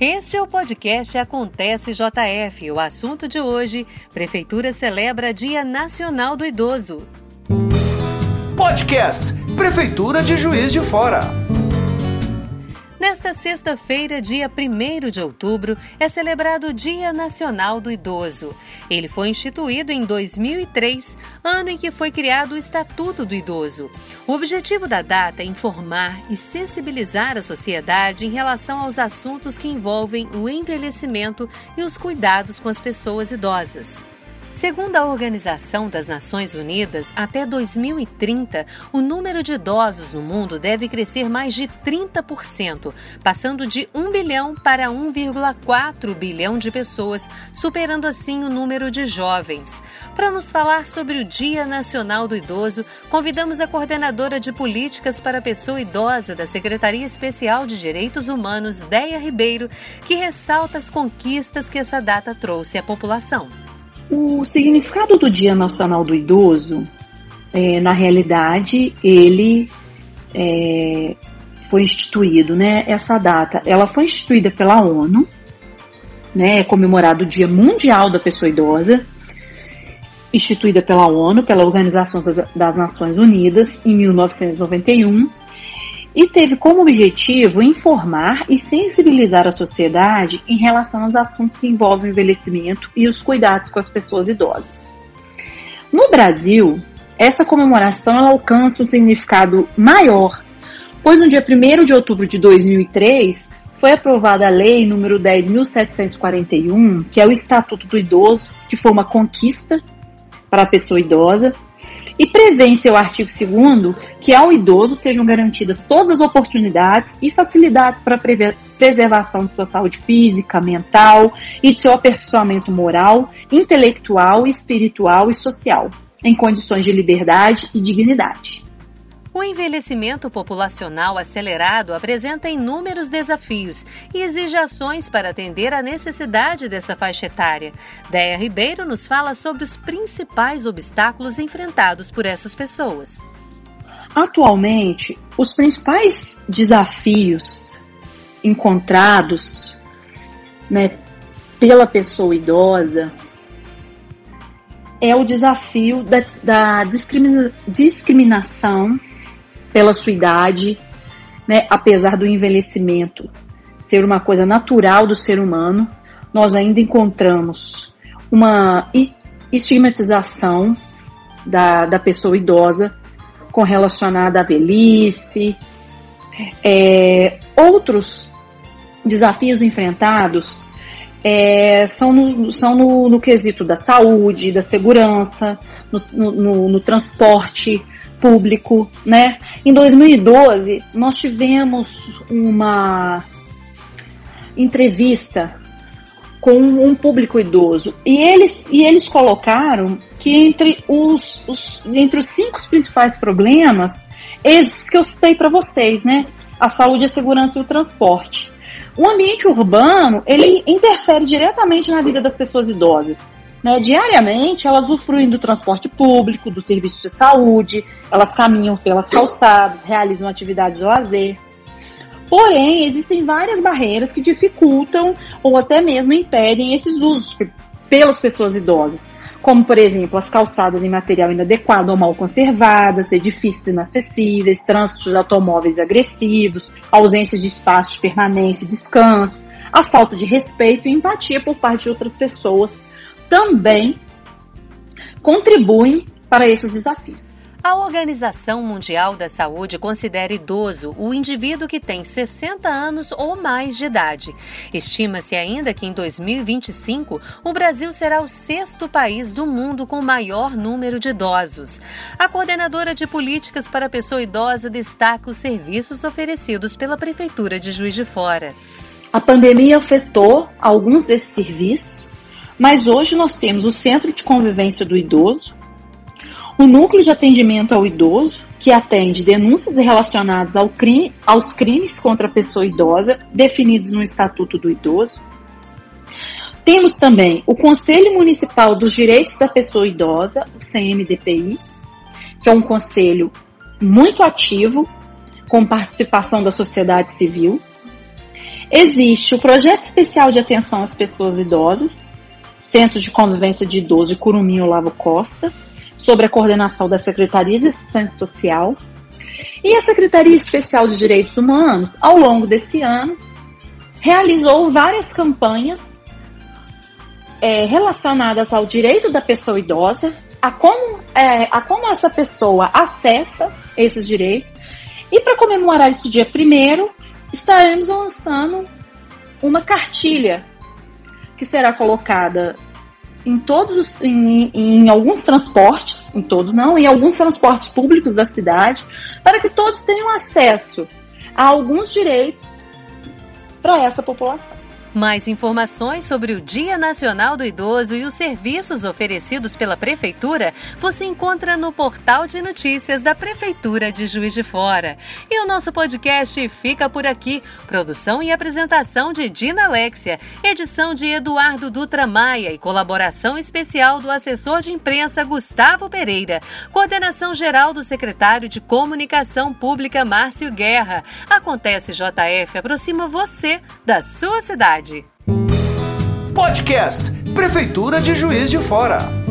Este é o podcast Acontece JF. O assunto de hoje: Prefeitura celebra Dia Nacional do Idoso. Podcast Prefeitura de Juiz de Fora. Nesta sexta-feira, dia 1 de outubro, é celebrado o Dia Nacional do Idoso. Ele foi instituído em 2003, ano em que foi criado o Estatuto do Idoso. O objetivo da data é informar e sensibilizar a sociedade em relação aos assuntos que envolvem o envelhecimento e os cuidados com as pessoas idosas. Segundo a Organização das Nações Unidas, até 2030, o número de idosos no mundo deve crescer mais de 30%, passando de 1 bilhão para 1,4 bilhão de pessoas, superando assim o número de jovens. Para nos falar sobre o Dia Nacional do Idoso, convidamos a coordenadora de políticas para a pessoa idosa da Secretaria Especial de Direitos Humanos, Deia Ribeiro, que ressalta as conquistas que essa data trouxe à população. O significado do Dia Nacional do Idoso, é, na realidade, ele é, foi instituído, né? Essa data, ela foi instituída pela ONU, né? É comemorado o Dia Mundial da Pessoa Idosa, instituída pela ONU, pela Organização das, das Nações Unidas, em 1991 e teve como objetivo informar e sensibilizar a sociedade em relação aos assuntos que envolvem o envelhecimento e os cuidados com as pessoas idosas. No Brasil, essa comemoração alcança um significado maior, pois no dia 1 de outubro de 2003 foi aprovada a Lei número 10.741, que é o Estatuto do Idoso, que foi uma conquista para a pessoa idosa, e prevê em seu artigo 2 que ao idoso sejam garantidas todas as oportunidades e facilidades para a preservação de sua saúde física, mental e de seu aperfeiçoamento moral, intelectual, espiritual e social, em condições de liberdade e dignidade. O envelhecimento populacional acelerado apresenta inúmeros desafios e exige ações para atender à necessidade dessa faixa etária. Deia Ribeiro nos fala sobre os principais obstáculos enfrentados por essas pessoas. Atualmente, os principais desafios encontrados né, pela pessoa idosa é o desafio da, da discrimina, discriminação pela sua idade, né, apesar do envelhecimento ser uma coisa natural do ser humano, nós ainda encontramos uma estigmatização da, da pessoa idosa com relacionada à velhice. É, outros desafios enfrentados é, são, no, são no, no, quesito da saúde, da segurança, no, no, no transporte público, né? Em 2012, nós tivemos uma entrevista com um público idoso e eles, e eles colocaram que entre os, os entre os cinco principais problemas, esses que eu citei para vocês, né? A saúde, a segurança e o transporte. O ambiente urbano, ele interfere diretamente na vida das pessoas idosas. Né? Diariamente, elas usufruem do transporte público, do serviço de saúde, elas caminham pelas calçadas, realizam atividades de lazer. Porém, existem várias barreiras que dificultam ou até mesmo impedem esses usos pelas pessoas idosas, como, por exemplo, as calçadas em material inadequado ou mal conservadas, edifícios inacessíveis, trânsitos de automóveis agressivos, ausência de espaço de permanência e descanso, a falta de respeito e empatia por parte de outras pessoas também contribuem para esses desafios. A Organização Mundial da Saúde considera idoso o indivíduo que tem 60 anos ou mais de idade. Estima-se ainda que em 2025 o Brasil será o sexto país do mundo com maior número de idosos. A coordenadora de políticas para a pessoa idosa destaca os serviços oferecidos pela Prefeitura de Juiz de Fora. A pandemia afetou alguns desses serviços, mas hoje nós temos o Centro de Convivência do Idoso, o Núcleo de Atendimento ao Idoso, que atende denúncias relacionadas ao crime, aos crimes contra a pessoa idosa, definidos no Estatuto do Idoso. Temos também o Conselho Municipal dos Direitos da Pessoa Idosa, o CMDPI, que é um conselho muito ativo, com participação da sociedade civil. Existe o Projeto Especial de Atenção às Pessoas Idosas, Centro de Convivência de Idoso de Curumim Olavo Costa, sobre a coordenação da Secretaria de Assistência Social. E a Secretaria Especial de Direitos Humanos, ao longo desse ano, realizou várias campanhas é, relacionadas ao direito da pessoa idosa, a como, é, a como essa pessoa acessa esses direitos. E para comemorar esse dia primeiro, estaremos lançando uma cartilha que será colocada em todos os, em, em, alguns transportes, em todos não, em alguns transportes públicos da cidade, para que todos tenham acesso a alguns direitos para essa população. Mais informações sobre o Dia Nacional do Idoso e os serviços oferecidos pela Prefeitura você encontra no portal de notícias da Prefeitura de Juiz de Fora. E o nosso podcast fica por aqui. Produção e apresentação de Dina Alexia, edição de Eduardo Dutra Maia e colaboração especial do assessor de imprensa Gustavo Pereira. Coordenação geral do secretário de Comunicação Pública Márcio Guerra. Acontece JF aproxima você da sua cidade. Podcast Prefeitura de Juiz de Fora.